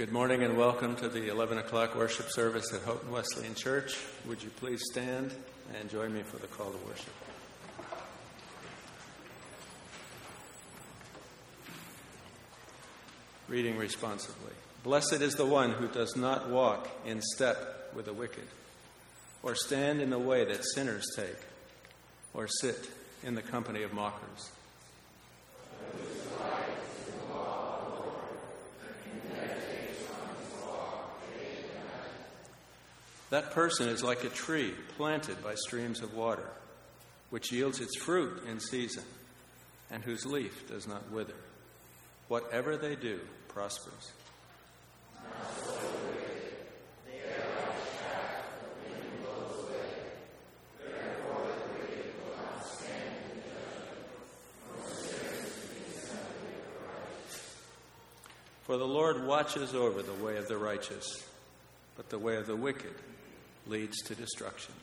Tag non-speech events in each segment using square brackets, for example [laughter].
Good morning and welcome to the 11 o'clock worship service at Houghton Wesleyan Church. Would you please stand and join me for the call to worship? Reading responsibly. Blessed is the one who does not walk in step with the wicked, or stand in the way that sinners take, or sit in the company of mockers. That person is like a tree planted by streams of water, which yields its fruit in season, and whose leaf does not wither. Whatever they do prospers. For the Lord watches over the way of the righteous, but the way of the wicked leads to destruction.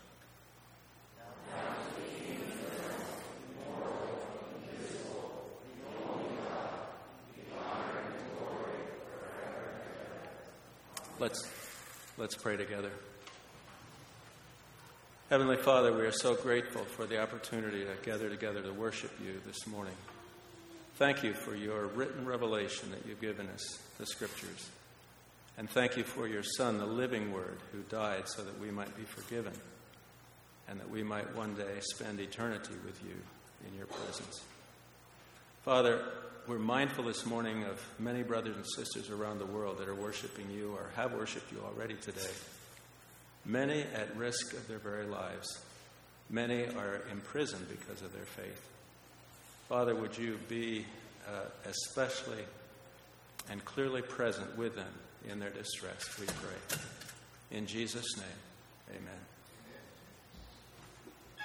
Let's, let's pray together. Heavenly Father, we are so grateful for the opportunity to gather together to worship you this morning. Thank you for your written revelation that you've given us, the Scriptures. And thank you for your Son, the living Word, who died so that we might be forgiven and that we might one day spend eternity with you in your presence. Father, we're mindful this morning of many brothers and sisters around the world that are worshiping you or have worshiped you already today. Many at risk of their very lives. Many are imprisoned because of their faith. Father, would you be uh, especially and clearly present with them in their distress, we pray. In Jesus' name,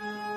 amen.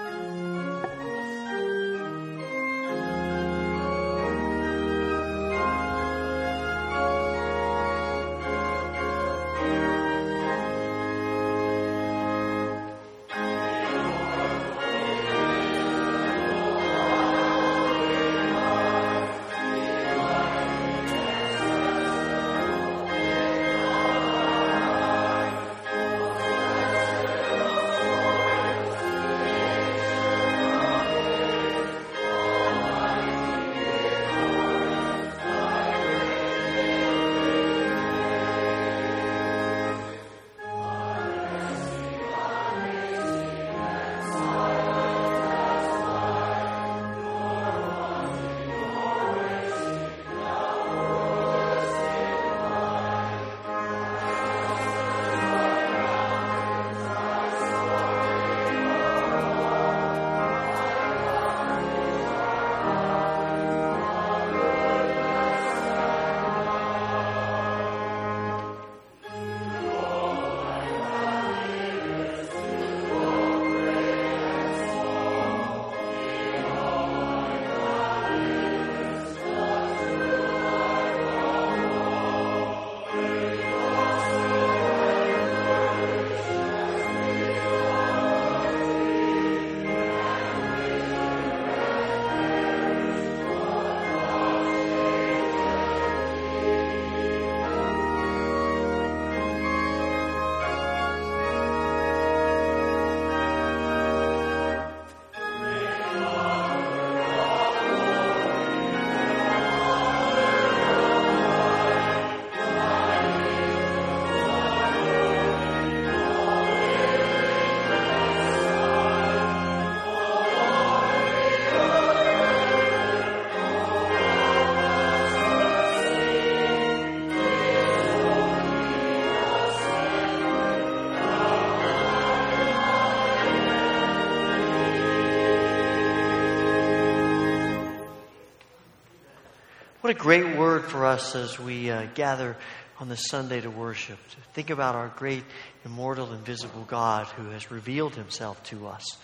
A great word for us as we uh, gather on this Sunday to worship. To think about our great, immortal, invisible God who has revealed himself to us.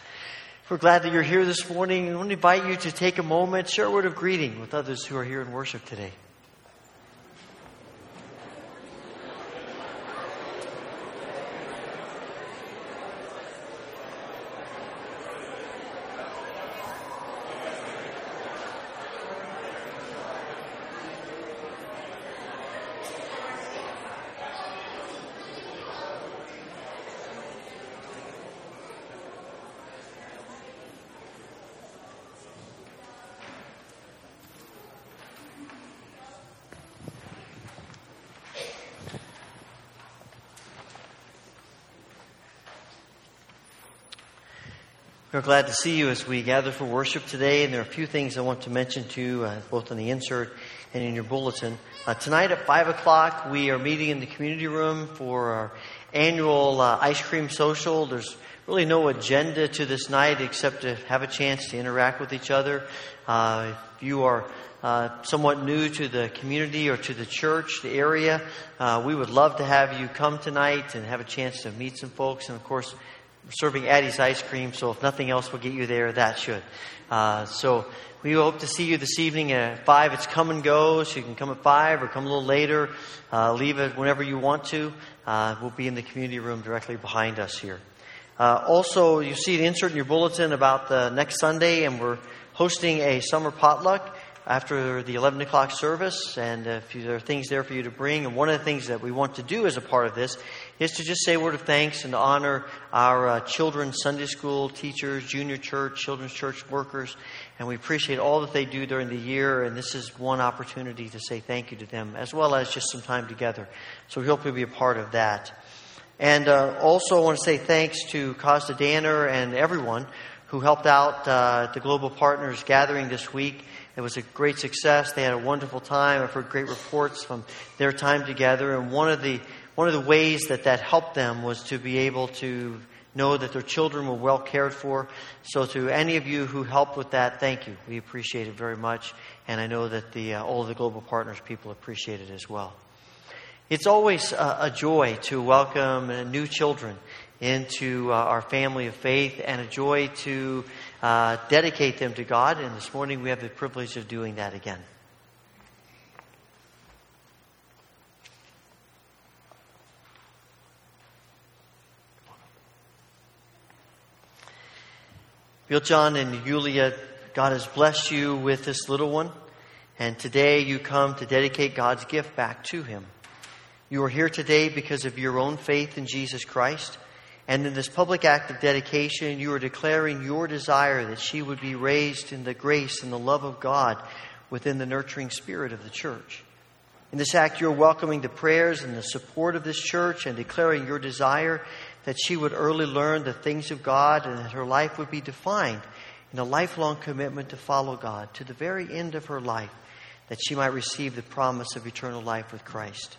We're glad that you're here this morning and I want to invite you to take a moment, share a word of greeting with others who are here in worship today. We're glad to see you as we gather for worship today, and there are a few things I want to mention to you, uh, both in the insert and in your bulletin. Uh, tonight at 5 o'clock, we are meeting in the community room for our annual uh, ice cream social. There's really no agenda to this night except to have a chance to interact with each other. Uh, if you are uh, somewhat new to the community or to the church, the area, uh, we would love to have you come tonight and have a chance to meet some folks. And of course, serving Addie's ice cream, so if nothing else will get you there, that should. Uh, so we hope to see you this evening at 5. It's come and go, so you can come at 5 or come a little later. Uh, leave it whenever you want to. Uh, we'll be in the community room directly behind us here. Uh, also, you see an insert in your bulletin about the next Sunday, and we're hosting a summer potluck after the 11 o'clock service, and if there are things there for you to bring. And one of the things that we want to do as a part of this is to just say a word of thanks and to honor our uh, children's Sunday school teachers, junior church, children's church workers. And we appreciate all that they do during the year. And this is one opportunity to say thank you to them, as well as just some time together. So we hope you'll be a part of that. And uh, also, I want to say thanks to Costa Danner and everyone who helped out uh, the Global Partners gathering this week. It was a great success. They had a wonderful time. I've heard great reports from their time together. And one of the one of the ways that that helped them was to be able to know that their children were well cared for. So, to any of you who helped with that, thank you. We appreciate it very much, and I know that the uh, all of the global partners people appreciate it as well. It's always a joy to welcome uh, new children into uh, our family of faith, and a joy to uh, dedicate them to God. And this morning we have the privilege of doing that again. John and Yulia, God has blessed you with this little one, and today you come to dedicate God's gift back to him. You are here today because of your own faith in Jesus Christ, and in this public act of dedication, you are declaring your desire that she would be raised in the grace and the love of God within the nurturing spirit of the church. In this act, you're welcoming the prayers and the support of this church and declaring your desire that she would early learn the things of God and that her life would be defined in a lifelong commitment to follow God to the very end of her life, that she might receive the promise of eternal life with Christ.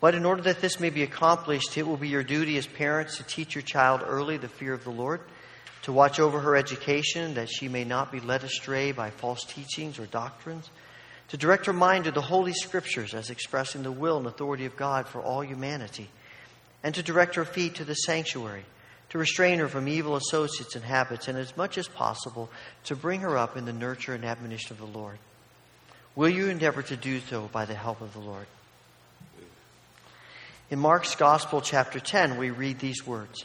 But in order that this may be accomplished, it will be your duty as parents to teach your child early the fear of the Lord, to watch over her education, that she may not be led astray by false teachings or doctrines, to direct her mind to the Holy Scriptures as expressing the will and authority of God for all humanity and to direct her feet to the sanctuary, to restrain her from evil associates and habits, and as much as possible to bring her up in the nurture and admonition of the Lord. Will you endeavor to do so by the help of the Lord? In Mark's Gospel, chapter 10, we read these words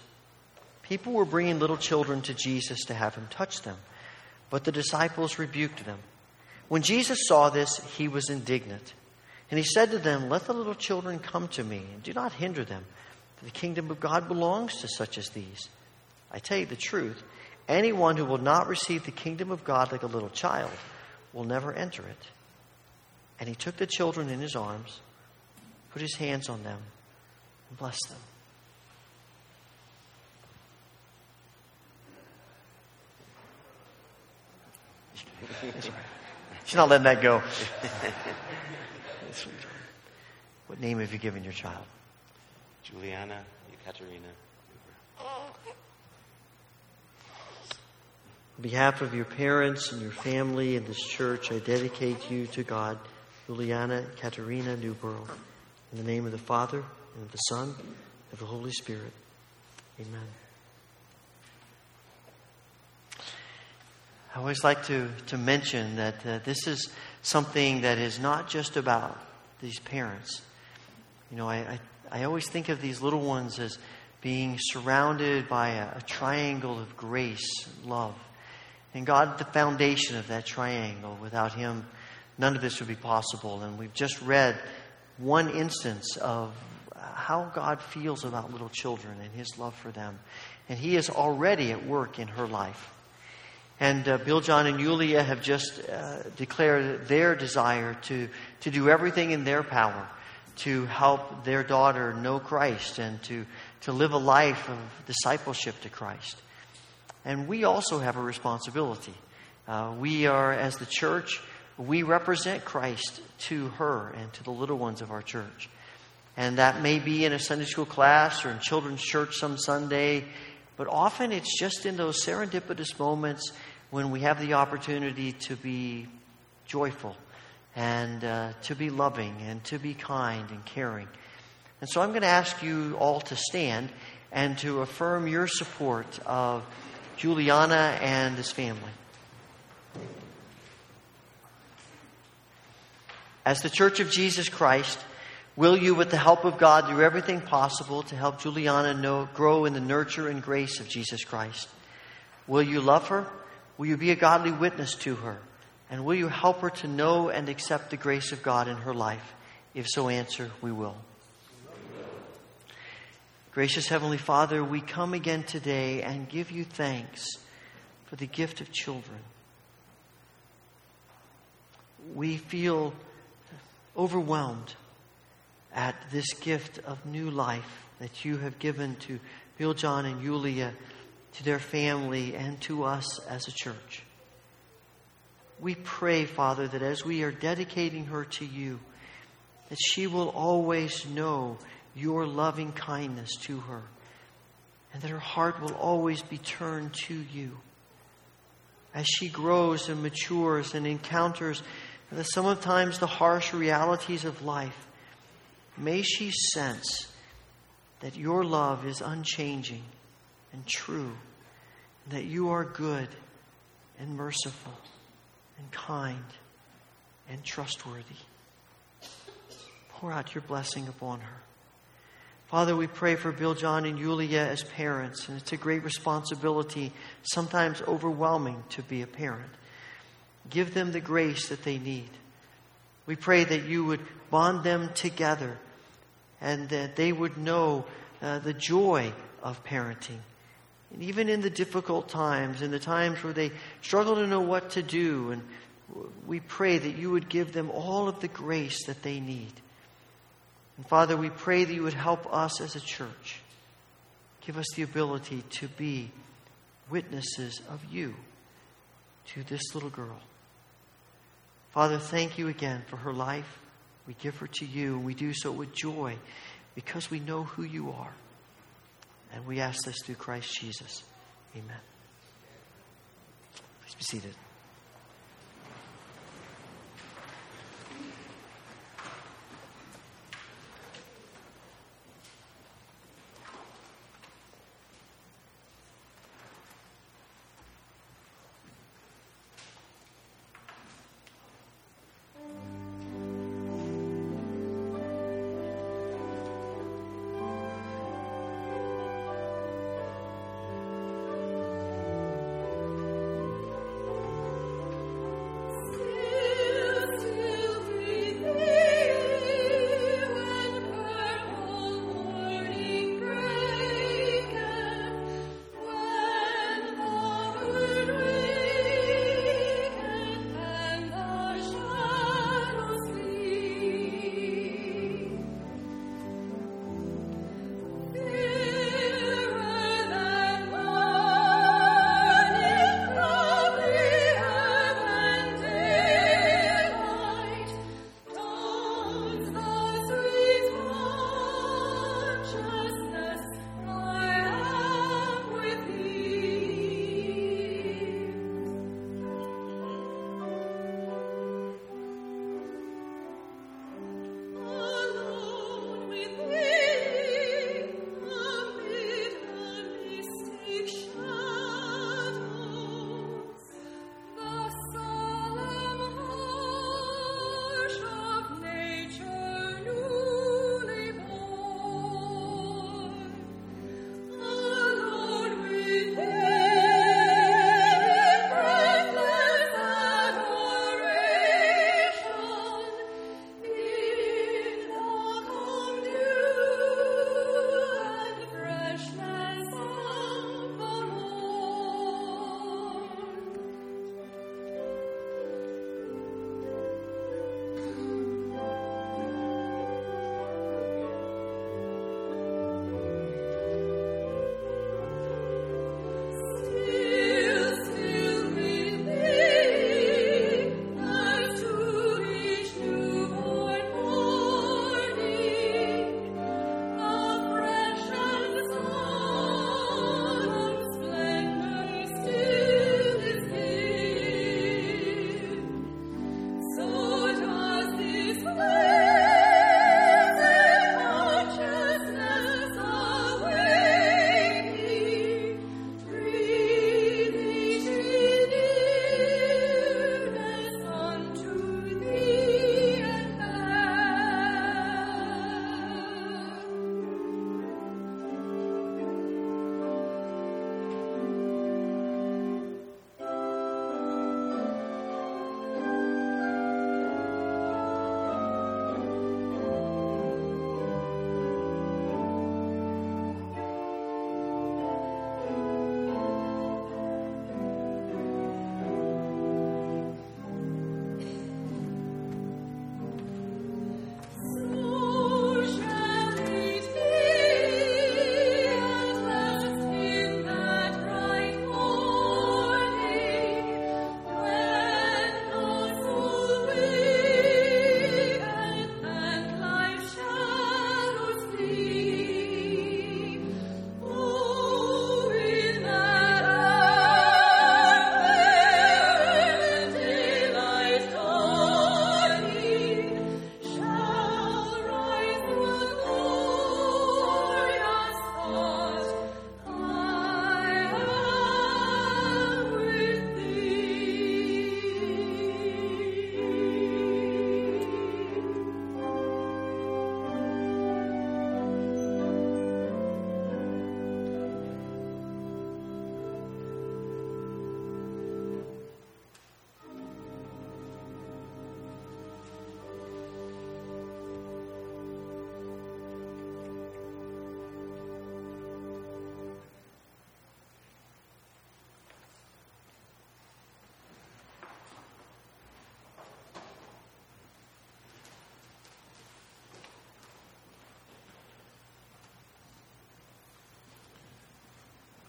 People were bringing little children to Jesus to have him touch them, but the disciples rebuked them. When Jesus saw this, he was indignant. And he said to them, Let the little children come to me, and do not hinder them the kingdom of God belongs to such as these. I tell you the truth anyone who will not receive the kingdom of God like a little child will never enter it. And he took the children in his arms, put his hands on them, and blessed them. [laughs] She's not letting that go. [laughs] what name have you given your child? Juliana Ekaterina. On behalf of your parents and your family and this church, I dedicate you to God, Juliana Katerina Newborough. In the name of the Father, and of the Son, and of the Holy Spirit. Amen. I always like to, to mention that uh, this is something that is not just about these parents. You know, I, I I always think of these little ones as being surrounded by a, a triangle of grace, and love. And God, the foundation of that triangle. Without Him, none of this would be possible. And we've just read one instance of how God feels about little children and His love for them. And He is already at work in her life. And uh, Bill, John, and Yulia have just uh, declared their desire to, to do everything in their power to help their daughter know Christ and to, to live a life of discipleship to Christ. And we also have a responsibility. Uh, we are, as the church, we represent Christ to her and to the little ones of our church. And that may be in a Sunday school class or in children's church some Sunday, but often it's just in those serendipitous moments when we have the opportunity to be joyful and uh, to be loving and to be kind and caring. And so I'm going to ask you all to stand and to affirm your support of Juliana and his family. As the Church of Jesus Christ, will you, with the help of God, do everything possible to help Juliana know, grow in the nurture and grace of Jesus Christ? Will you love her? Will you be a godly witness to her? And will you help her to know and accept the grace of God in her life? If so, answer, we will. Gracious Heavenly Father, we come again today and give you thanks for the gift of children. We feel overwhelmed at this gift of new life that you have given to Bill John and Yulia, to their family, and to us as a church. We pray, Father, that as we are dedicating her to you, that she will always know your loving kindness to her, and that her heart will always be turned to you. As she grows and matures and encounters the, sometimes the harsh realities of life, may she sense that your love is unchanging and true, and that you are good and merciful and kind and trustworthy. Pour out your blessing upon her. Father, we pray for Bill John and Yulia as parents, and it's a great responsibility, sometimes overwhelming, to be a parent. Give them the grace that they need. We pray that you would bond them together and that they would know uh, the joy of parenting. And even in the difficult times, in the times where they struggle to know what to do, and we pray that you would give them all of the grace that they need. And Father, we pray that you would help us as a church. Give us the ability to be witnesses of you to this little girl. Father, thank you again for her life. We give her to you, and we do so with joy because we know who you are. And we ask this through Christ Jesus. Amen. Please be seated.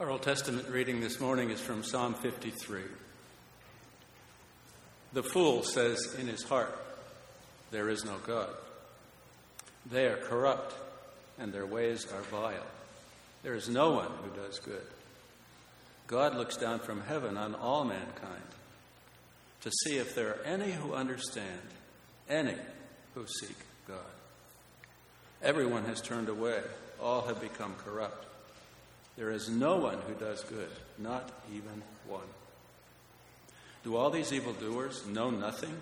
Our Old Testament reading this morning is from Psalm 53. The fool says in his heart, There is no God. They are corrupt, and their ways are vile. There is no one who does good. God looks down from heaven on all mankind to see if there are any who understand, any who seek God. Everyone has turned away, all have become corrupt. There is no one who does good, not even one. Do all these evildoers know nothing?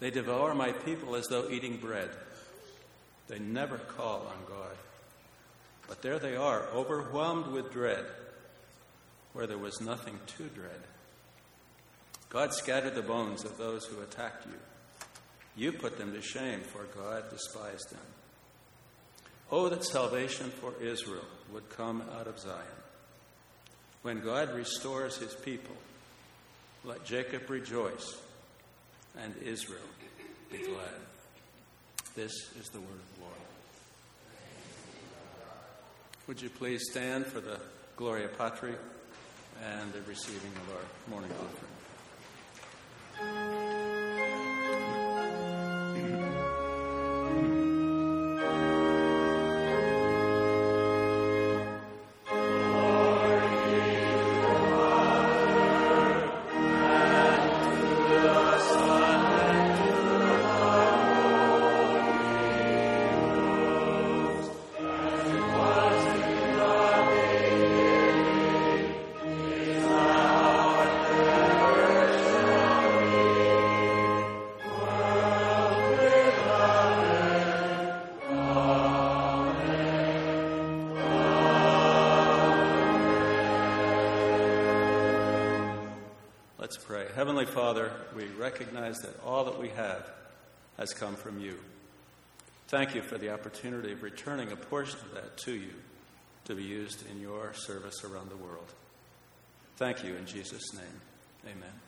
They devour my people as though eating bread. They never call on God. But there they are, overwhelmed with dread, where there was nothing to dread. God scattered the bones of those who attacked you. You put them to shame, for God despised them. Oh, that salvation for Israel would come out of Zion. When God restores his people, let Jacob rejoice and Israel be glad. This is the word of the Lord. Would you please stand for the Gloria Patri and the receiving of our morning offering? Let's pray. Heavenly Father, we recognize that all that we have has come from you. Thank you for the opportunity of returning a portion of that to you to be used in your service around the world. Thank you in Jesus' name. Amen.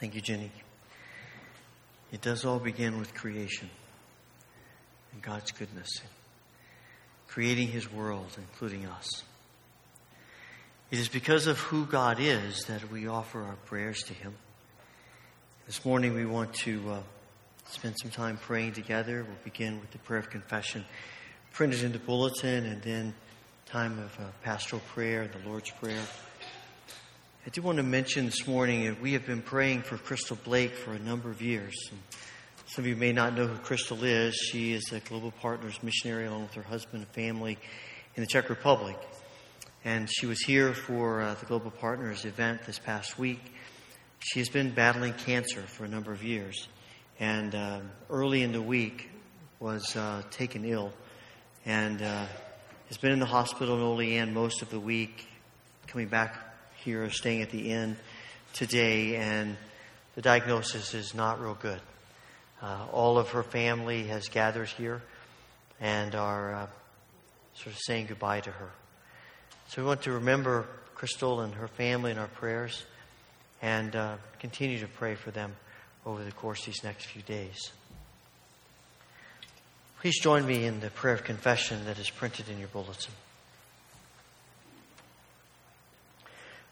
Thank you, Jenny. It does all begin with creation and God's goodness, creating His world, including us. It is because of who God is that we offer our prayers to Him. This morning we want to uh, spend some time praying together. We'll begin with the prayer of confession printed in the bulletin and then time of uh, pastoral prayer, the Lord's Prayer. I do want to mention this morning that we have been praying for Crystal Blake for a number of years. And some of you may not know who Crystal is. She is a Global Partners missionary along with her husband and family in the Czech Republic. And she was here for uh, the Global Partners event this past week. She has been battling cancer for a number of years. And um, early in the week was uh, taken ill and uh, has been in the hospital in Olean most of the week, coming back here, staying at the inn today, and the diagnosis is not real good. Uh, all of her family has gathered here and are uh, sort of saying goodbye to her. So we want to remember Crystal and her family in our prayers and uh, continue to pray for them over the course of these next few days. Please join me in the prayer of confession that is printed in your bulletin.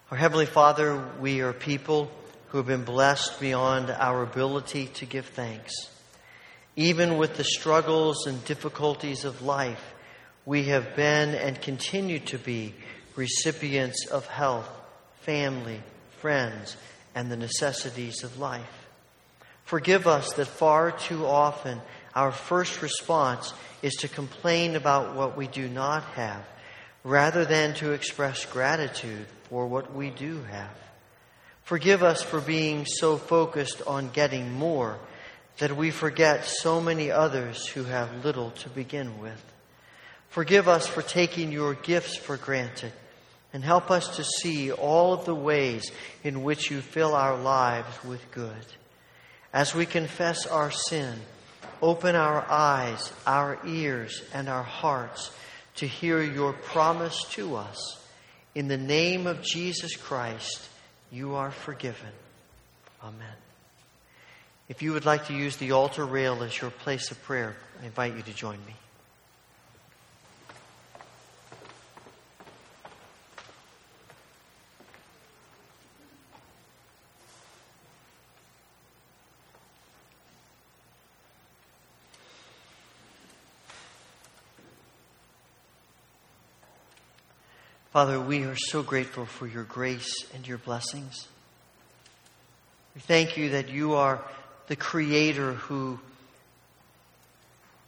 Our Heavenly Father, we are people who have been blessed beyond our ability to give thanks. Even with the struggles and difficulties of life, we have been and continue to be recipients of health, family, friends, and the necessities of life. Forgive us that far too often our first response is to complain about what we do not have rather than to express gratitude for what we do have. Forgive us for being so focused on getting more that we forget so many others who have little to begin with. Forgive us for taking your gifts for granted and help us to see all of the ways in which you fill our lives with good. As we confess our sin, open our eyes, our ears, and our hearts to hear your promise to us. In the name of Jesus Christ, you are forgiven. Amen. If you would like to use the altar rail as your place of prayer, I invite you to join me. Father, we are so grateful for your grace and your blessings. We thank you that you are the creator who,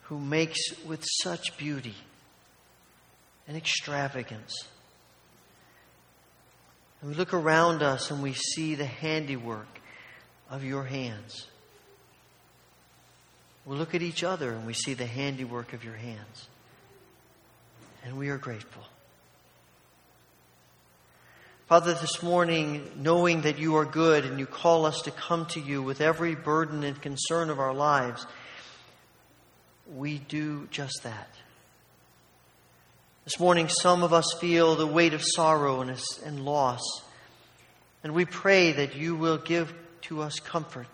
who makes with such beauty and extravagance. And we look around us and we see the handiwork of your hands. We look at each other and we see the handiwork of your hands. And we are grateful. Father, this morning, knowing that you are good and you call us to come to you with every burden and concern of our lives, we do just that. This morning, some of us feel the weight of sorrow and, loss, and we pray that you will give to us comfort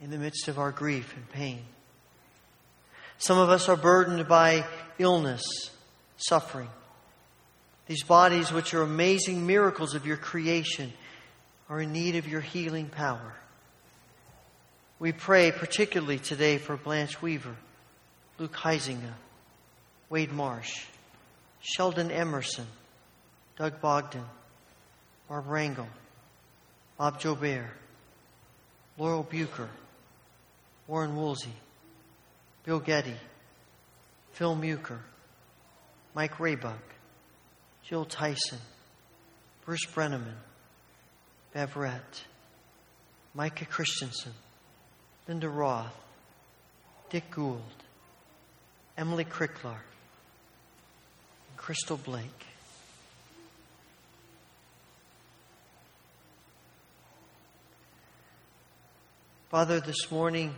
in the midst of our grief and pain. Some of us are burdened by illness, suffering. These bodies, which are amazing miracles of your creation, are in need of your healing power. We pray particularly today for Blanche Weaver, Luke Heisinger, Wade Marsh, Sheldon Emerson, Doug Bogdan, Barb Rangel, Bob Jobert, Laurel Bucher, Warren Woolsey, Bill Getty, Phil Muker, Mike Raybuck, Jill Tyson, Bruce Brenneman, Beverett, Micah Christensen, Linda Roth, Dick Gould, Emily Cricklar, and Crystal Blake. Father, this morning,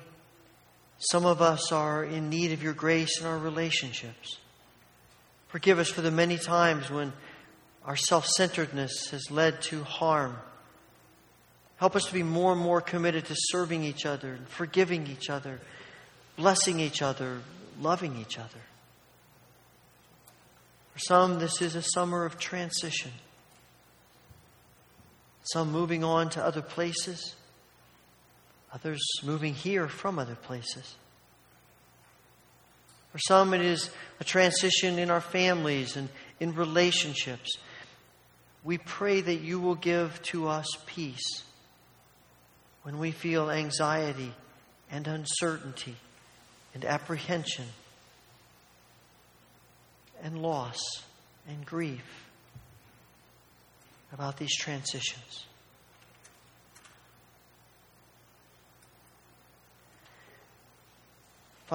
some of us are in need of your grace in our relationships. Forgive us for the many times when our self centeredness has led to harm Help us to be more and more committed to serving each other, and forgiving each other, blessing each other, loving each other. For some, this is a summer of transition. Some moving on to other places, others moving here from other places. For some, it is a transition in our families and in relationships. We pray that you will give to us peace when we feel anxiety and uncertainty and apprehension and loss and grief about these transitions.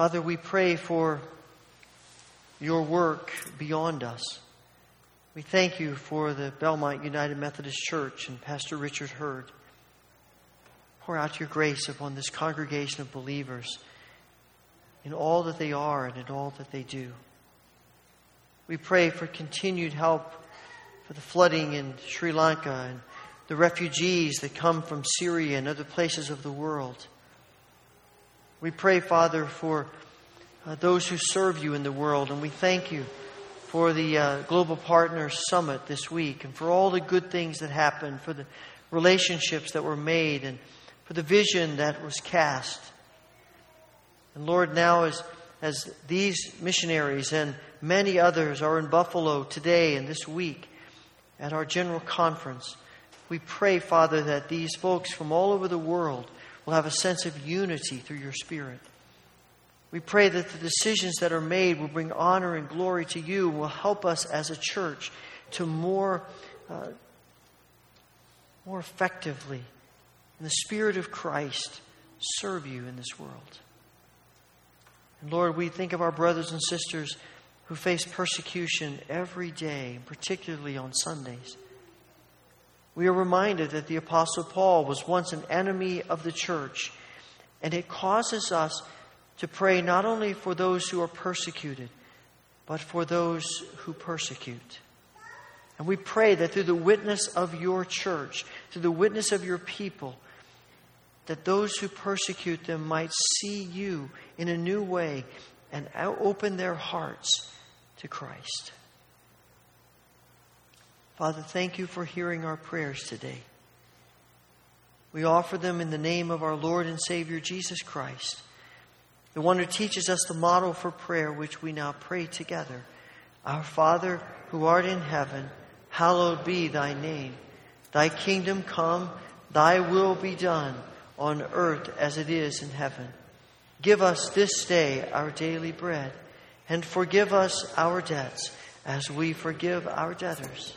Father, we pray for your work beyond us. We thank you for the Belmont United Methodist Church and Pastor Richard Hurd. Pour out your grace upon this congregation of believers in all that they are and in all that they do. We pray for continued help for the flooding in Sri Lanka and the refugees that come from Syria and other places of the world. We pray, Father, for uh, those who serve you in the world, and we thank you for the uh, Global Partners Summit this week and for all the good things that happened, for the relationships that were made, and for the vision that was cast. And Lord, now as, as these missionaries and many others are in Buffalo today and this week at our general conference, we pray, Father, that these folks from all over the world will have a sense of unity through your Spirit. We pray that the decisions that are made will bring honor and glory to you, will help us as a church to more, uh, more effectively in the Spirit of Christ, serve you in this world. And Lord, we think of our brothers and sisters who face persecution every day, particularly on Sundays. We are reminded that the Apostle Paul was once an enemy of the church, and it causes us to pray not only for those who are persecuted, but for those who persecute. And we pray that through the witness of your church, through the witness of your people, that those who persecute them might see you in a new way and open their hearts to Christ. Father, thank you for hearing our prayers today. We offer them in the name of our Lord and Savior Jesus Christ, the one who teaches us the model for prayer, which we now pray together. Our Father, who art in heaven, hallowed be thy name. Thy kingdom come, thy will be done on earth as it is in heaven. Give us this day our daily bread, and forgive us our debts as we forgive our debtors.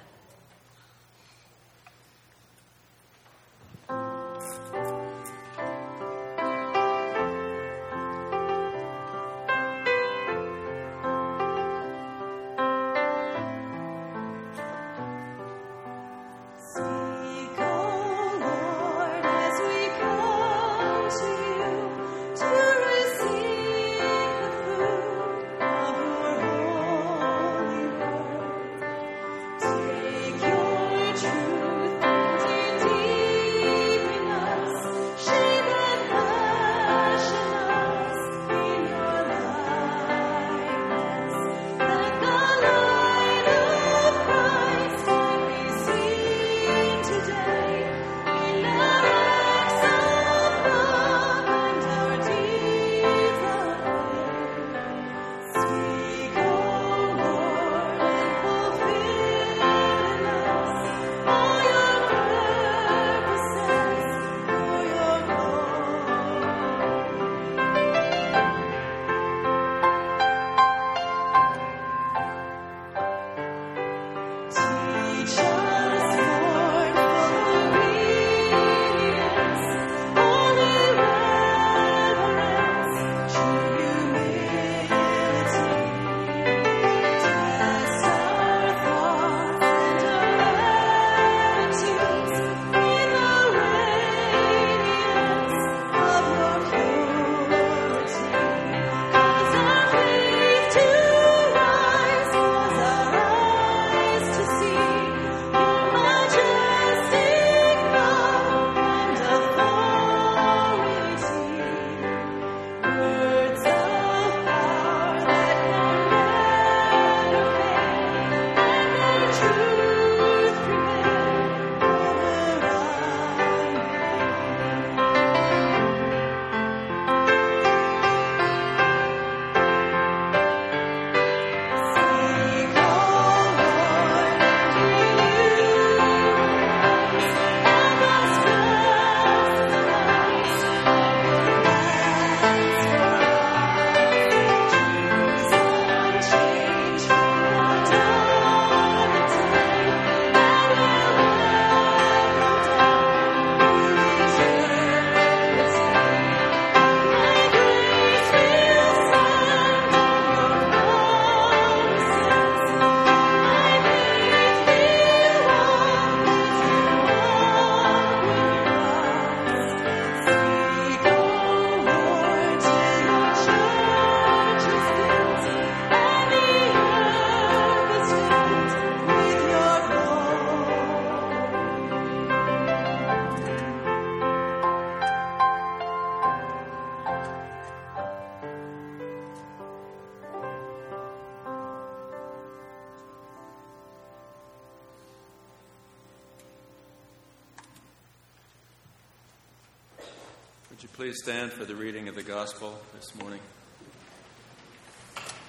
Would you please stand for the reading of the gospel this morning?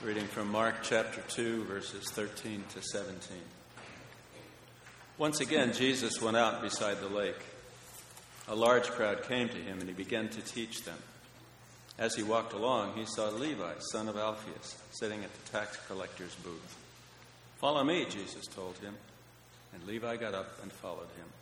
Reading from Mark chapter 2, verses 13 to 17. Once again, Jesus went out beside the lake. A large crowd came to him, and he began to teach them. As he walked along, he saw Levi, son of Alphaeus, sitting at the tax collector's booth. Follow me, Jesus told him. And Levi got up and followed him.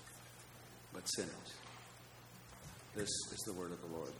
but sinners. This is the word of the Lord.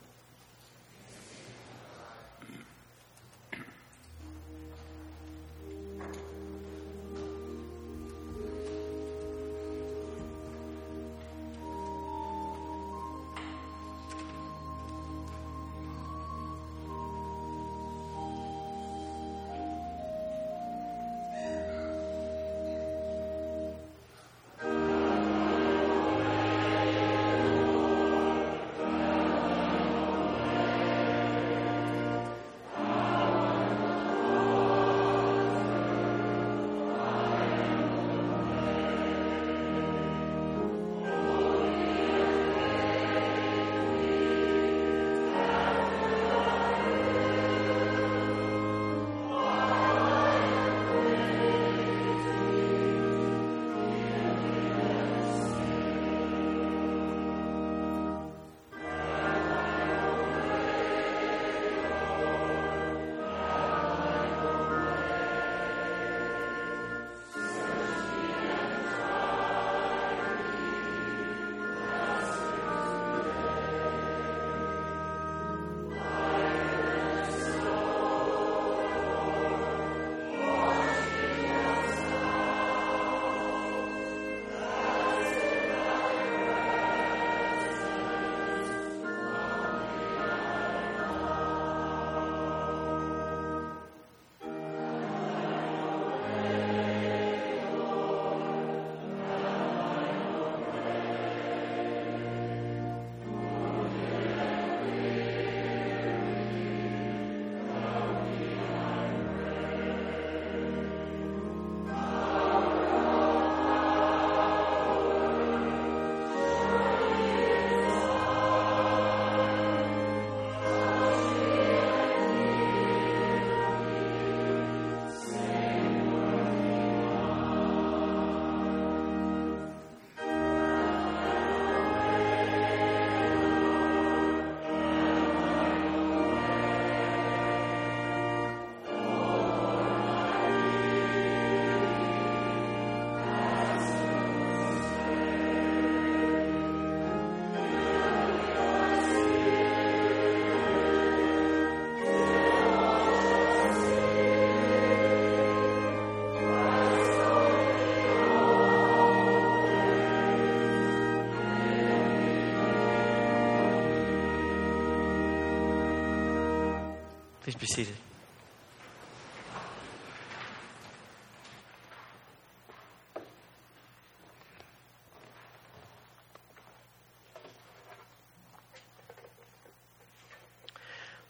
Please be seated.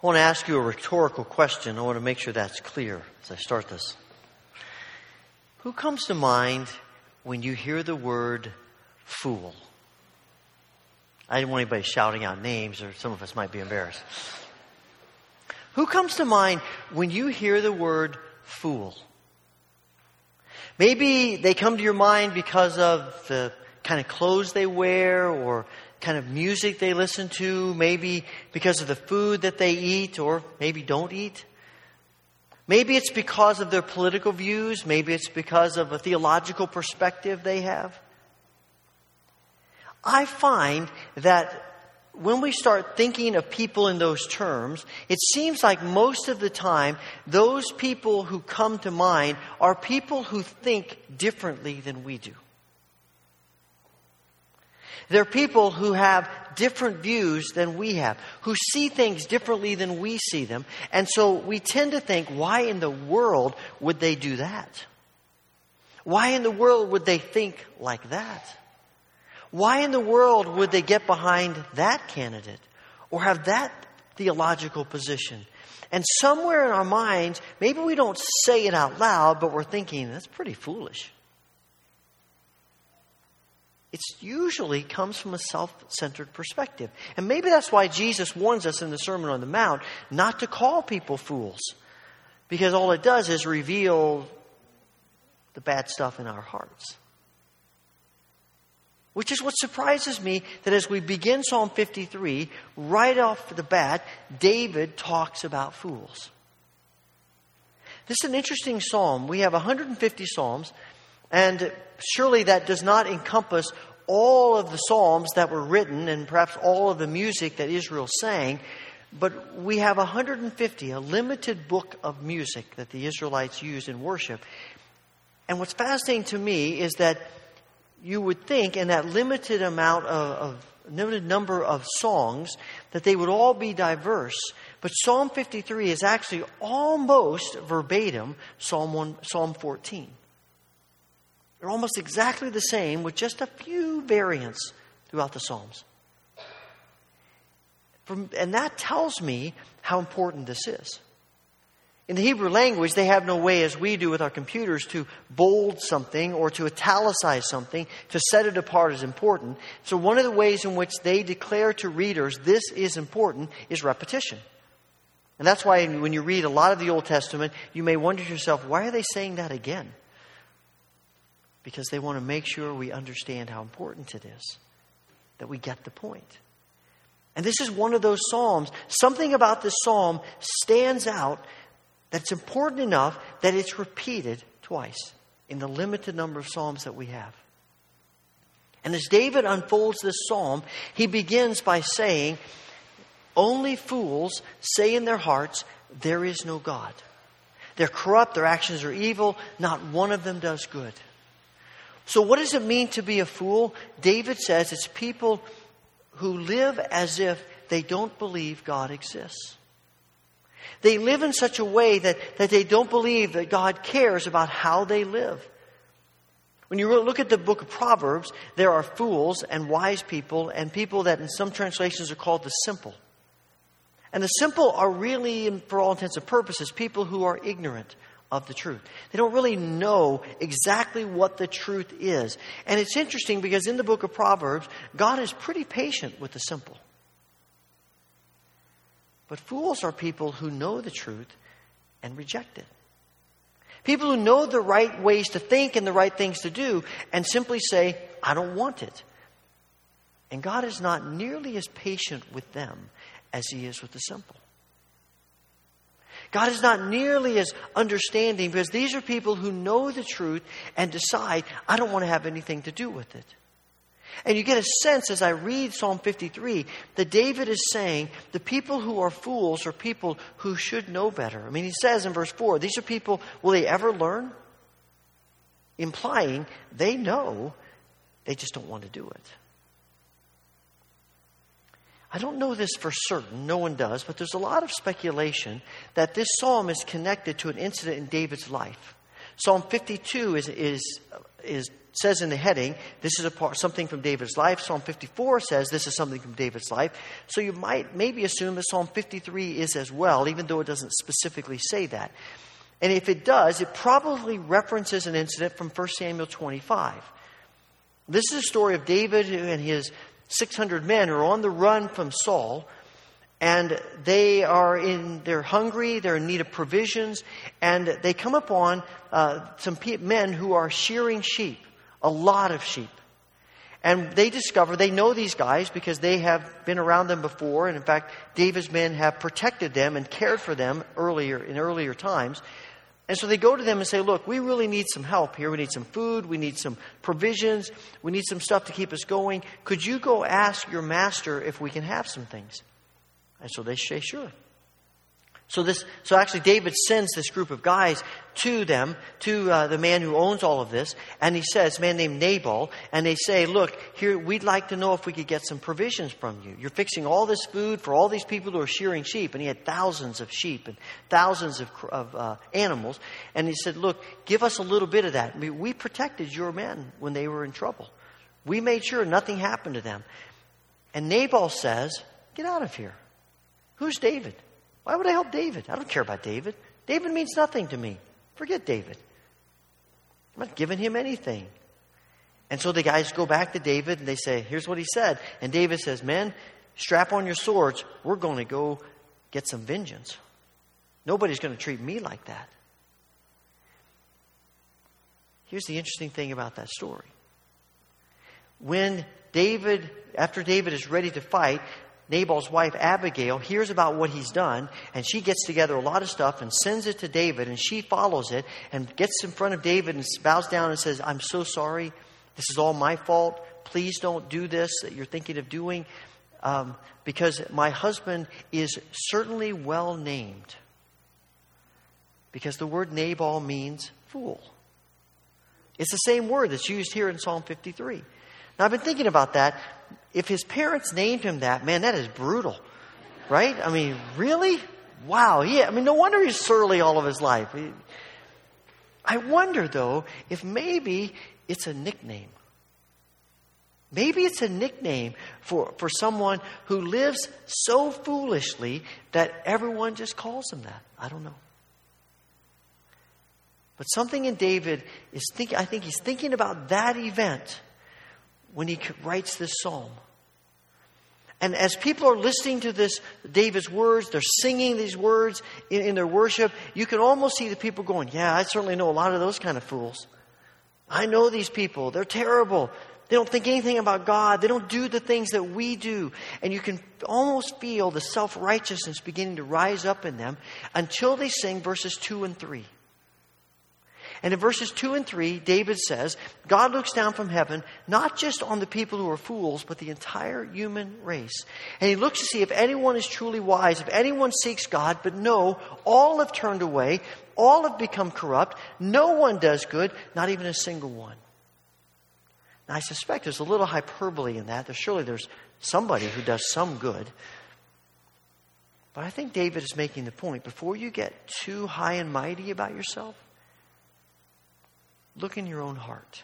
I want to ask you a rhetorical question. I want to make sure that's clear as I start this. Who comes to mind when you hear the word fool? I didn't want anybody shouting out names, or some of us might be embarrassed. Who comes to mind when you hear the word fool? Maybe they come to your mind because of the kind of clothes they wear or kind of music they listen to, maybe because of the food that they eat or maybe don't eat. Maybe it's because of their political views, maybe it's because of a theological perspective they have. I find that when we start thinking of people in those terms, it seems like most of the time, those people who come to mind are people who think differently than we do. They're people who have different views than we have, who see things differently than we see them. And so we tend to think, why in the world would they do that? Why in the world would they think like that? Why in the world would they get behind that candidate or have that theological position? And somewhere in our minds, maybe we don't say it out loud, but we're thinking, that's pretty foolish. It usually comes from a self centered perspective. And maybe that's why Jesus warns us in the Sermon on the Mount not to call people fools. Because all it does is reveal the bad stuff in our hearts. Which is what surprises me that as we begin Psalm 53, right off the bat, David talks about fools. This is an interesting psalm. We have 150 psalms, and surely that does not encompass all of the psalms that were written and perhaps all of the music that Israel sang, but we have 150, a limited book of music that the Israelites used in worship. And what's fascinating to me is that you would think in that limited amount of, of limited number of songs that they would all be diverse. But Psalm 53 is actually almost verbatim Psalm, 1, Psalm 14. They're almost exactly the same with just a few variants throughout the Psalms. From, and that tells me how important this is. In the Hebrew language, they have no way, as we do with our computers, to bold something or to italicize something to set it apart as important. So, one of the ways in which they declare to readers this is important is repetition. And that's why when you read a lot of the Old Testament, you may wonder to yourself, why are they saying that again? Because they want to make sure we understand how important it is, that we get the point. And this is one of those Psalms. Something about this Psalm stands out that's important enough that it's repeated twice in the limited number of Psalms that we have. And as David unfolds this psalm, he begins by saying, Only fools say in their hearts, There is no God. They're corrupt, their actions are evil, not one of them does good. So, what does it mean to be a fool? David says it's people who live as if they don't believe God exists. They live in such a way that, that they don't believe that God cares about how they live. When you look at the book of Proverbs, there are fools and wise people, and people that in some translations are called the simple. And the simple are really, for all intents and purposes, people who are ignorant of the truth. They don't really know exactly what the truth is. And it's interesting because in the book of Proverbs, God is pretty patient with the simple. But fools are people who know the truth and reject it. People who know the right ways to think and the right things to do and simply say, I don't want it. And God is not nearly as patient with them as He is with the simple. God is not nearly as understanding because these are people who know the truth and decide, I don't want to have anything to do with it. And you get a sense as I read Psalm 53 that David is saying the people who are fools are people who should know better. I mean, he says in verse 4, these are people, will they ever learn? Implying they know, they just don't want to do it. I don't know this for certain, no one does, but there's a lot of speculation that this psalm is connected to an incident in David's life. Psalm 52 is, is, is says in the heading, this is a part, something from David's life. Psalm 54 says this is something from David's life. So you might maybe assume that Psalm 53 is as well, even though it doesn't specifically say that. And if it does, it probably references an incident from 1 Samuel 25. This is a story of David and his 600 men who are on the run from Saul and they are in they're hungry they're in need of provisions and they come upon uh, some men who are shearing sheep a lot of sheep. And they discover, they know these guys because they have been around them before. And in fact, David's men have protected them and cared for them earlier, in earlier times. And so they go to them and say, Look, we really need some help here. We need some food. We need some provisions. We need some stuff to keep us going. Could you go ask your master if we can have some things? And so they say, Sure. So this, so actually, David sends this group of guys to them, to uh, the man who owns all of this, and he says, "Man named Nabal," and they say, "Look, here, we'd like to know if we could get some provisions from you. You're fixing all this food for all these people who are shearing sheep, and he had thousands of sheep and thousands of, of uh, animals, and he said, "Look, give us a little bit of that. I mean, we protected your men when they were in trouble. We made sure nothing happened to them." And Nabal says, "Get out of here. Who's David?" Why would I help David? I don't care about David. David means nothing to me. Forget David. I'm not giving him anything. And so the guys go back to David and they say, Here's what he said. And David says, Men, strap on your swords. We're going to go get some vengeance. Nobody's going to treat me like that. Here's the interesting thing about that story. When David, after David is ready to fight, Nabal's wife Abigail hears about what he's done, and she gets together a lot of stuff and sends it to David, and she follows it and gets in front of David and bows down and says, I'm so sorry. This is all my fault. Please don't do this that you're thinking of doing, um, because my husband is certainly well named. Because the word Nabal means fool. It's the same word that's used here in Psalm 53. Now, I've been thinking about that if his parents named him that, man, that is brutal, right? I mean, really? Wow. Yeah. I mean, no wonder he's surly all of his life. I wonder, though, if maybe it's a nickname. Maybe it's a nickname for, for someone who lives so foolishly that everyone just calls him that. I don't know. But something in David is thinking, I think he's thinking about that event when he writes this psalm. And as people are listening to this, David's words, they're singing these words in, in, their worship, you can almost see the people going, Yeah, I certainly know a lot of those kind of fools. I know these people. They're terrible. They don't think anything about God. They don't do the things that we do. And you can almost feel the self righteousness beginning to rise up in them until they sing verses 2 and 3. And in verses 2 and 3, David says, God looks down from heaven, not just on the people who are fools, but the entire human race. And he looks to see if anyone is truly wise, if anyone seeks God, but no, all have turned away, all have become corrupt, no one does good, not even a single one. Now, I suspect there's a little hyperbole in that. Surely there's somebody who does some good. But I think David is making the point before you get too high and mighty about yourself, Look in your own heart.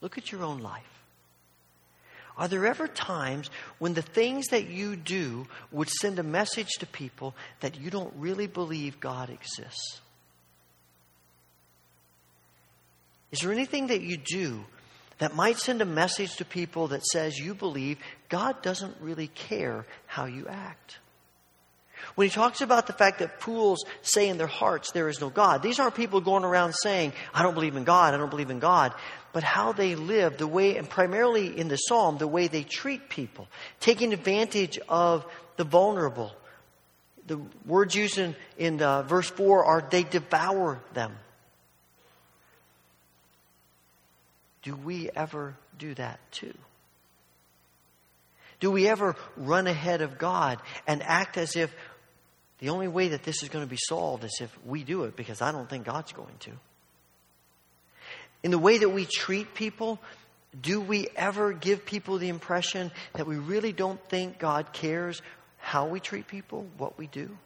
Look at your own life. Are there ever times when the things that you do would send a message to people that you don't really believe God exists? Is there anything that you do that might send a message to people that says you believe God doesn't really care how you act? When he talks about the fact that fools say in their hearts there is no God, these aren't people going around saying, I don't believe in God, I don't believe in God, but how they live, the way, and primarily in the psalm, the way they treat people, taking advantage of the vulnerable. The words used in, in uh, verse 4 are they devour them. Do we ever do that too? Do we ever run ahead of God and act as if the only way that this is going to be solved is if we do it because I don't think God's going to. In the way that we treat people, do we ever give people the impression that we really don't think God cares how we treat people, what we do?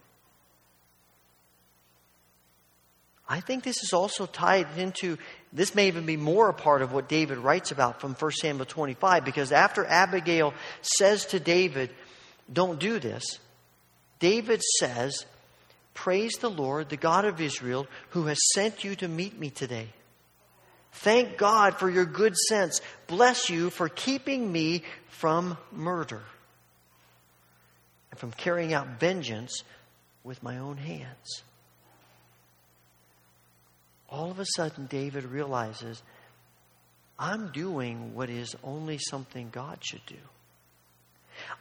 I think this is also tied into, this may even be more a part of what David writes about from 1 Samuel 25, because after Abigail says to David, Don't do this, David says, Praise the Lord, the God of Israel, who has sent you to meet me today. Thank God for your good sense. Bless you for keeping me from murder and from carrying out vengeance with my own hands. All of a sudden, David realizes I'm doing what is only something God should do.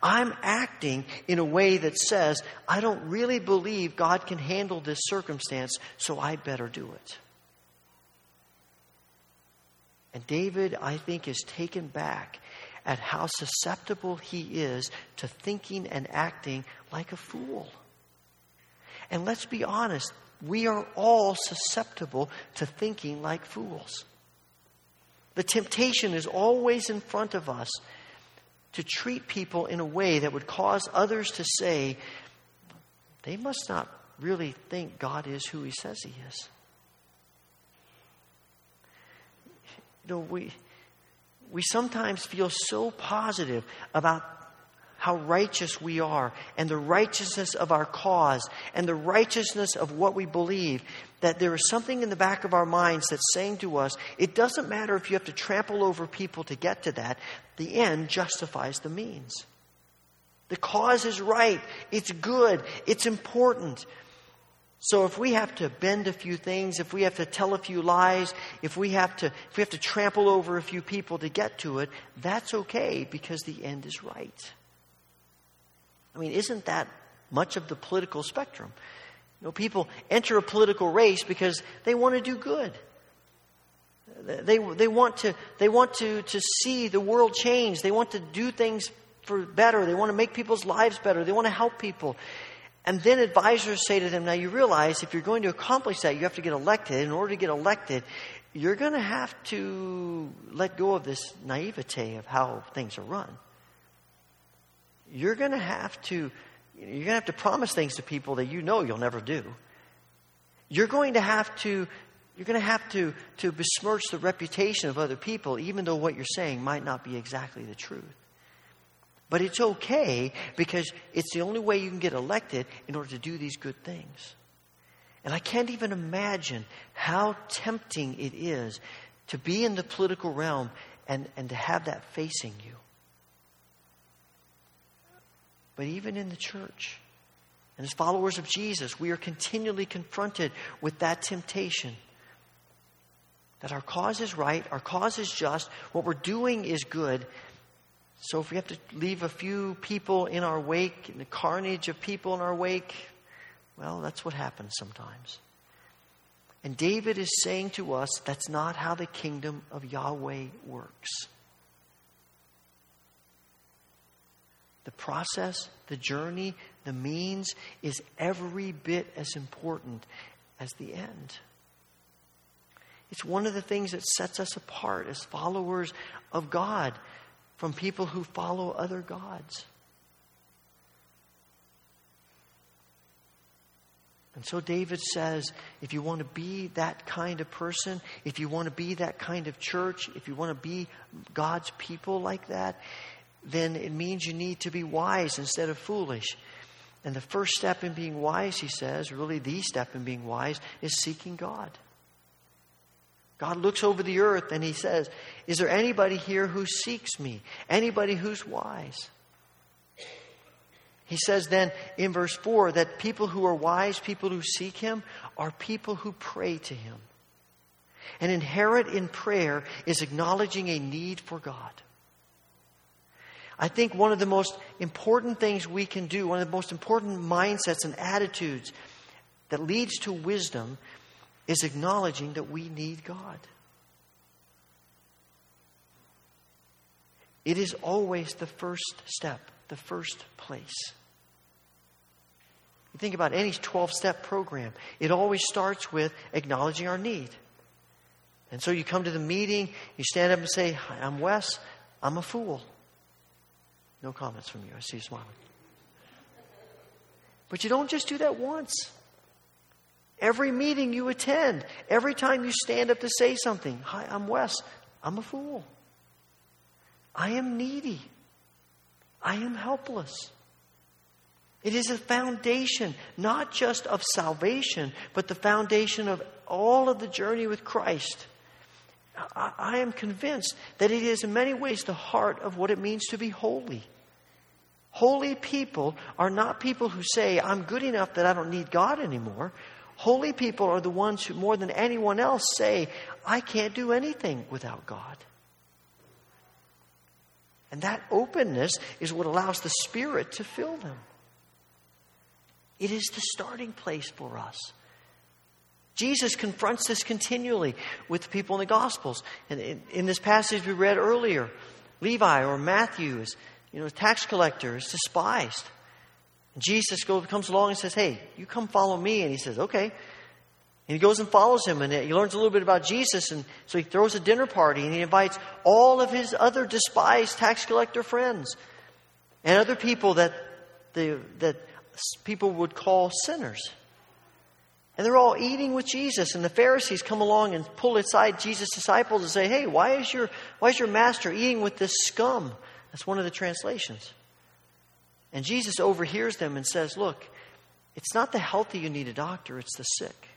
I'm acting in a way that says, I don't really believe God can handle this circumstance, so I better do it. And David, I think, is taken back at how susceptible he is to thinking and acting like a fool. And let's be honest, we are all susceptible to thinking like fools. The temptation is always in front of us to treat people in a way that would cause others to say, they must not really think God is who he says he is. You know, we, we sometimes feel so positive about how righteous we are and the righteousness of our cause and the righteousness of what we believe that there is something in the back of our minds that's saying to us, it doesn't matter if you have to trample over people to get to that, the end justifies the means. The cause is right, it's good, it's important. So if we have to bend a few things, if we have to tell a few lies, if we have to if we have to trample over a few people to get to it, that's okay because the end is right. I mean, isn't that much of the political spectrum? You know, people enter a political race because they want to do good. They, they want, to, they want to, to see the world change. They want to do things for better. They want to make people's lives better. They want to help people. And then advisors say to them, now you realize if you're going to accomplish that, you have to get elected. In order to get elected, you're going to have to let go of this naivete of how things are run. You're going to have to you're going to have to promise things to people that you know you'll never do. You're going to have to you're going to have to, to besmirch the reputation of other people, even though what you're saying might not be exactly the truth. But it's okay because it's the only way you can get elected in order to do these good things. And I can't even imagine how tempting it is to be in the political realm and, and to have that facing you but even in the church. And as followers of Jesus, we are continually confronted with that temptation that our cause is right, our cause is just, what we're doing is good. So if we have to leave a few people in our wake, in the carnage of people in our wake, well, that's what happens sometimes. And David is saying to us that's not how the kingdom of Yahweh works. The process, the journey, the means is every bit as important as the end. It's one of the things that sets us apart as followers of God from people who follow other gods. And so David says if you want to be that kind of person, if you want to be that kind of church, if you want to be God's people like that, then it means you need to be wise instead of foolish. And the first step in being wise, he says, really the step in being wise, is seeking God. God looks over the earth and he says, Is there anybody here who seeks me? Anybody who's wise? He says then in verse 4 that people who are wise, people who seek him, are people who pray to him. And inherent in prayer is acknowledging a need for God. I think one of the most important things we can do, one of the most important mindsets and attitudes that leads to wisdom is acknowledging that we need God. It is always the first step, the first place. You think about any 12 step program, it always starts with acknowledging our need. And so you come to the meeting, you stand up and say, I'm Wes, I'm a fool. No comments from you. I see you smiling. But you don't just do that once. Every meeting you attend, every time you stand up to say something, Hi, I'm Wes. I'm a fool. I am needy. I am helpless. It is a foundation, not just of salvation, but the foundation of all of the journey with Christ. I, I am convinced that it is in many ways the heart of what it means to be holy. Holy people are not people who say, I'm good enough that I don't need God anymore. Holy people are the ones who, more than anyone else, say, I can't do anything without God. And that openness is what allows the Spirit to fill them. It is the starting place for us. Jesus confronts this continually with the people in the Gospels. And in, in this passage we read earlier, Levi or Matthew is, you know, a tax collector is despised. Jesus goes, comes along and says, Hey, you come follow me. And he says, Okay. And he goes and follows him, and he learns a little bit about Jesus. And so he throws a dinner party, and he invites all of his other despised tax collector friends and other people that, the, that people would call sinners. And they're all eating with Jesus, and the Pharisees come along and pull aside Jesus' disciples and say, Hey, why is your, why is your master eating with this scum? That's one of the translations. And Jesus overhears them and says, Look, it's not the healthy you need a doctor, it's the sick.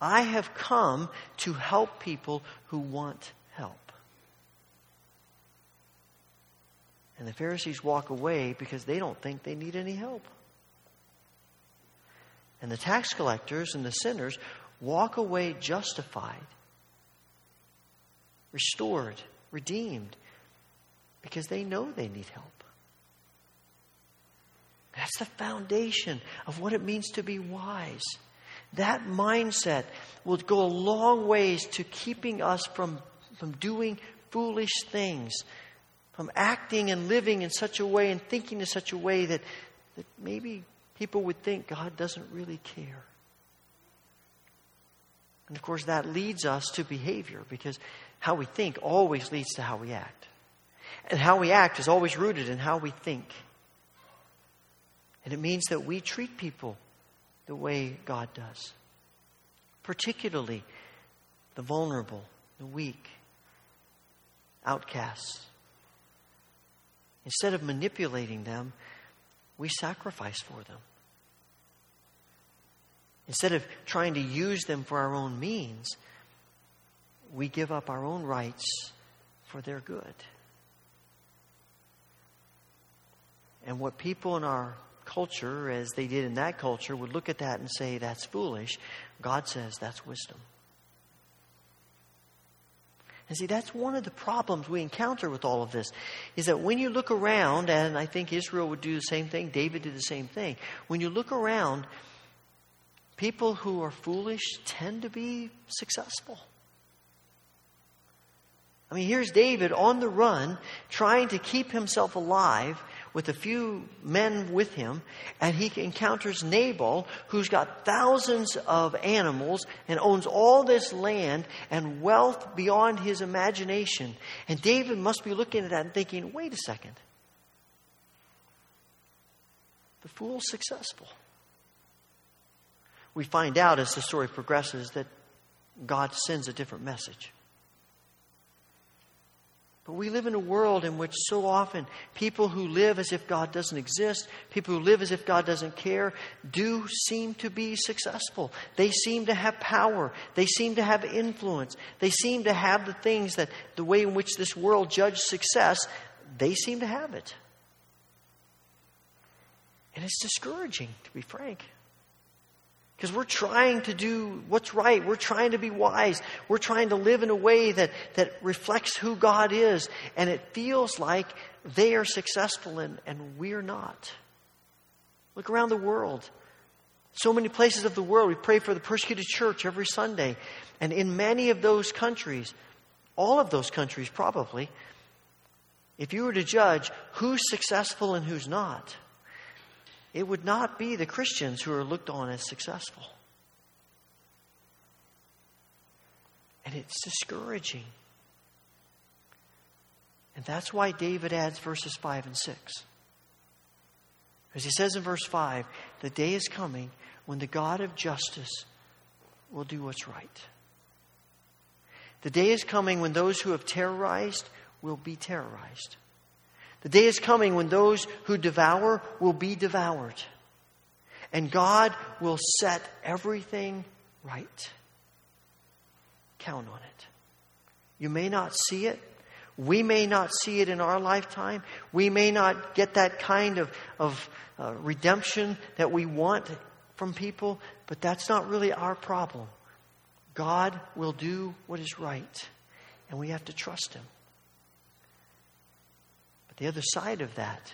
I have come to help people who want help. And the Pharisees walk away because they don't think they need any help. And the tax collectors and the sinners walk away justified, restored, redeemed, because they know they need help. That's the foundation of what it means to be wise. That mindset will go a long ways to keeping us from, from doing foolish things, from acting and living in such a way and thinking in such a way that, that maybe people would think God doesn't really care. And of course, that leads us to behavior because how we think always leads to how we act. And how we act is always rooted in how we think. And it means that we treat people the way God does, particularly the vulnerable, the weak, outcasts. Instead of manipulating them, we sacrifice for them. Instead of trying to use them for our own means, we give up our own rights for their good. And what people in our culture, as they did in that culture, would look at that and say, that's foolish. God says that's wisdom. And see, that's one of the problems we encounter with all of this, is that when you look around, and I think Israel would do the same thing, David did the same thing. When you look around, people who are foolish tend to be successful. I mean, here's David on the run, trying to keep himself alive with a few men with him, and he encounters Nabal, who's got thousands of animals and owns all this land and wealth beyond his imagination. And David must be looking at that and thinking, wait a second. The fool's successful. We find out as the story progresses that God sends a different message. But we live in a world in which so often people who live as if God doesn't exist, people who live as if God doesn't care, do seem to be successful. They seem to have power. They seem to have influence. They seem to have the things that the way in which this world judges success, they seem to have it. And it's discouraging, to be frank. Because we're trying to do what's right. We're trying to be wise. We're trying to live in a way that, that reflects who God is. And it feels like they are successful and, and we're not. Look around the world. So many places of the world, we pray for the persecuted church every Sunday. And in many of those countries, all of those countries probably, if you were to judge who's successful and who's not, it would not be the Christians who are looked on as successful. And it's discouraging. And that's why David adds verses 5 and 6. Because he says in verse 5, the day is coming when the God of justice will do what's right. The day is coming when those who have terrorized will be terrorized. The day is coming when those who devour will be devoured. And God will set everything right. Count on it. You may not see it. We may not see it in our lifetime. We may not get that kind of, of uh, redemption that we want from people, but that's not really our problem. God will do what is right, and we have to trust Him. But the other side of that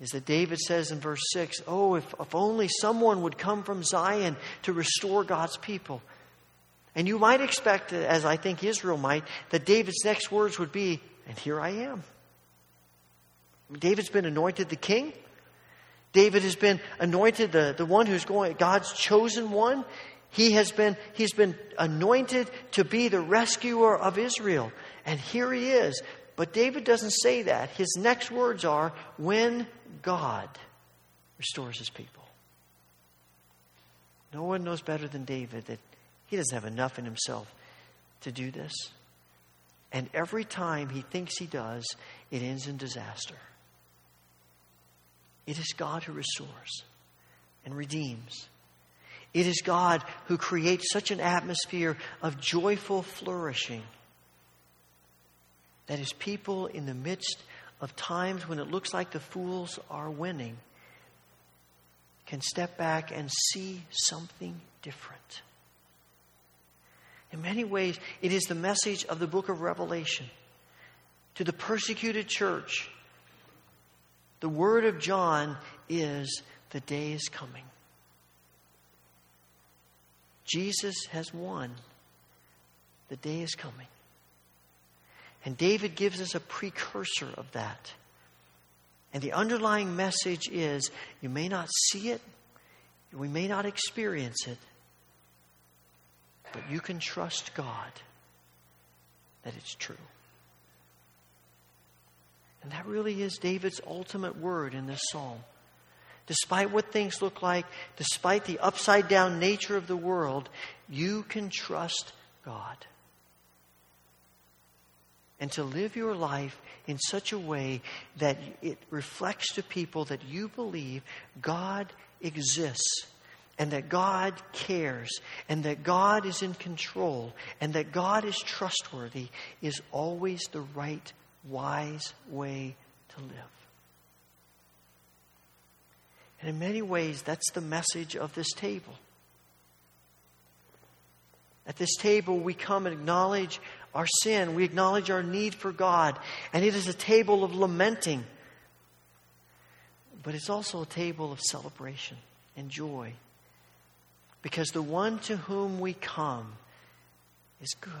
is that David says in verse 6 Oh, if, if only someone would come from Zion to restore God's people. And you might expect, as I think Israel might, that David's next words would be, And here I am. David's been anointed the king. David has been anointed the, the one who's going, God's chosen one. He has been, he's been anointed to be the rescuer of Israel. And here he is. But David doesn't say that. His next words are, when God restores his people. No one knows better than David that he doesn't have enough in himself to do this. And every time he thinks he does, it ends in disaster. It is God who restores and redeems. It is God who creates such an atmosphere of joyful flourishing that his people, in the midst of times when it looks like the fools are winning, can step back and see something different. In many ways, it is the message of the book of Revelation to the persecuted church. The word of John is the day is coming. Jesus has won. The day is coming. And David gives us a precursor of that. And the underlying message is you may not see it, we may not experience it, but you can trust God that it's true. And that really is David's ultimate word in this psalm. Despite what things look like, despite the upside down nature of the world, you can trust God. And to live your life in such a way that it reflects to people that you believe God exists and that God cares and that God is in control and that God is trustworthy is always the right, wise way to live. And in many ways, that's the message of this table. At this table, we come and acknowledge our sin. We acknowledge our need for God. And it is a table of lamenting. But it's also a table of celebration and joy because the one to whom we come is good.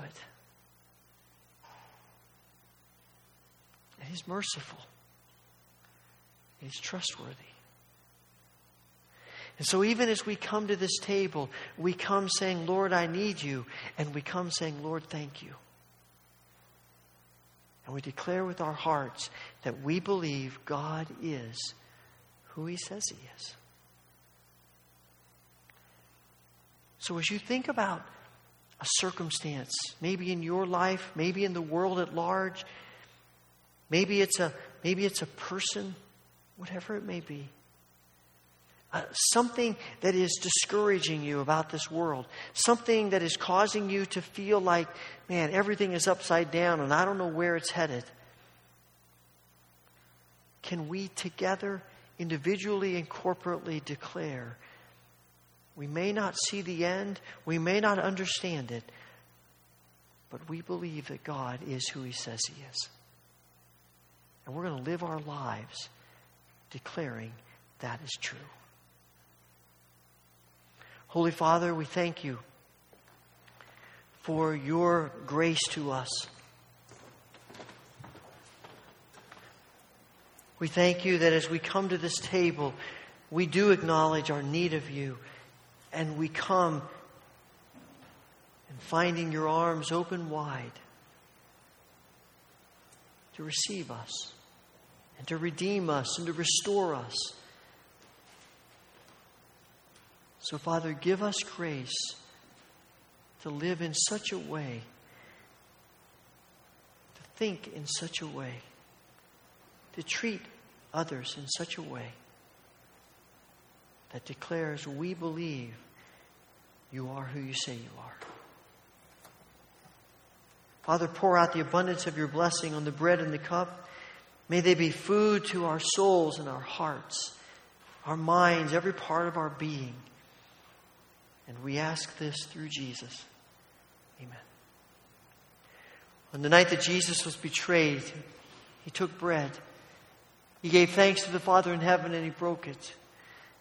And he's merciful. And he's trustworthy. And so, even as we come to this table, we come saying, Lord, I need you. And we come saying, Lord, thank you. And we declare with our hearts that we believe God is who He says He is. So, as you think about a circumstance, maybe in your life, maybe in the world at large, maybe it's a, maybe it's a person, whatever it may be, uh, something that is discouraging you about this world, something that is causing you to feel like, man, everything is upside down and I don't know where it's headed. Can we together, individually and corporately, declare we may not see the end, we may not understand it, but we believe that God is who He says He is. And we're going to live our lives declaring that is true. Holy Father, we thank you for your grace to us. We thank you that as we come to this table, we do acknowledge our need of you and we come and finding your arms open wide to receive us and to redeem us and to restore us. So, Father, give us grace to live in such a way, to think in such a way, to treat others in such a way that declares we believe you are who you say you are. Father, pour out the abundance of your blessing on the bread and the cup. May they be food to our souls and our hearts, our minds, every part of our being. And we ask this through Jesus. Amen. On the night that Jesus was betrayed, he took bread. He gave thanks to the Father in heaven and he broke it.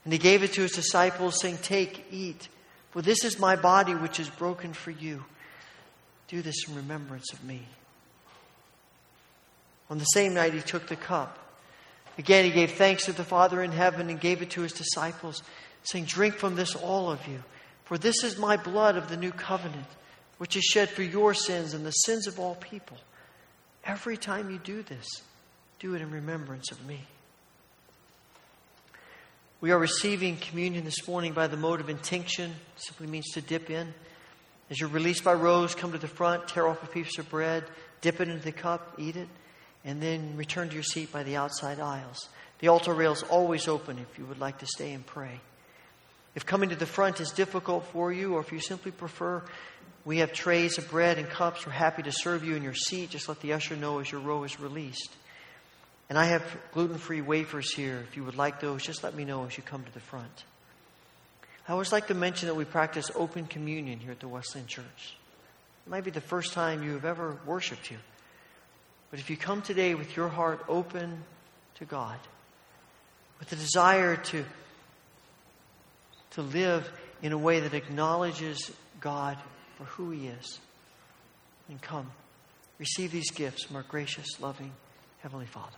And he gave it to his disciples, saying, Take, eat. For this is my body which is broken for you. Do this in remembrance of me. On the same night, he took the cup. Again, he gave thanks to the Father in heaven and gave it to his disciples, saying, Drink from this, all of you, for this is my blood of the new covenant, which is shed for your sins and the sins of all people. Every time you do this, do it in remembrance of me. We are receiving communion this morning by the mode of intinction, simply means to dip in. As you're released by rows, come to the front, tear off a piece of bread, dip it into the cup, eat it, and then return to your seat by the outside aisles. The altar rail is always open if you would like to stay and pray. If coming to the front is difficult for you, or if you simply prefer, we have trays of bread and cups. We're happy to serve you in your seat. Just let the usher know as your row is released. And I have gluten free wafers here. If you would like those, just let me know as you come to the front. I always like to mention that we practice open communion here at the Wesleyan Church. It might be the first time you have ever worshiped here. But if you come today with your heart open to God, with the desire to, to live in a way that acknowledges God for who He is, And come, receive these gifts from our gracious, loving Heavenly Father.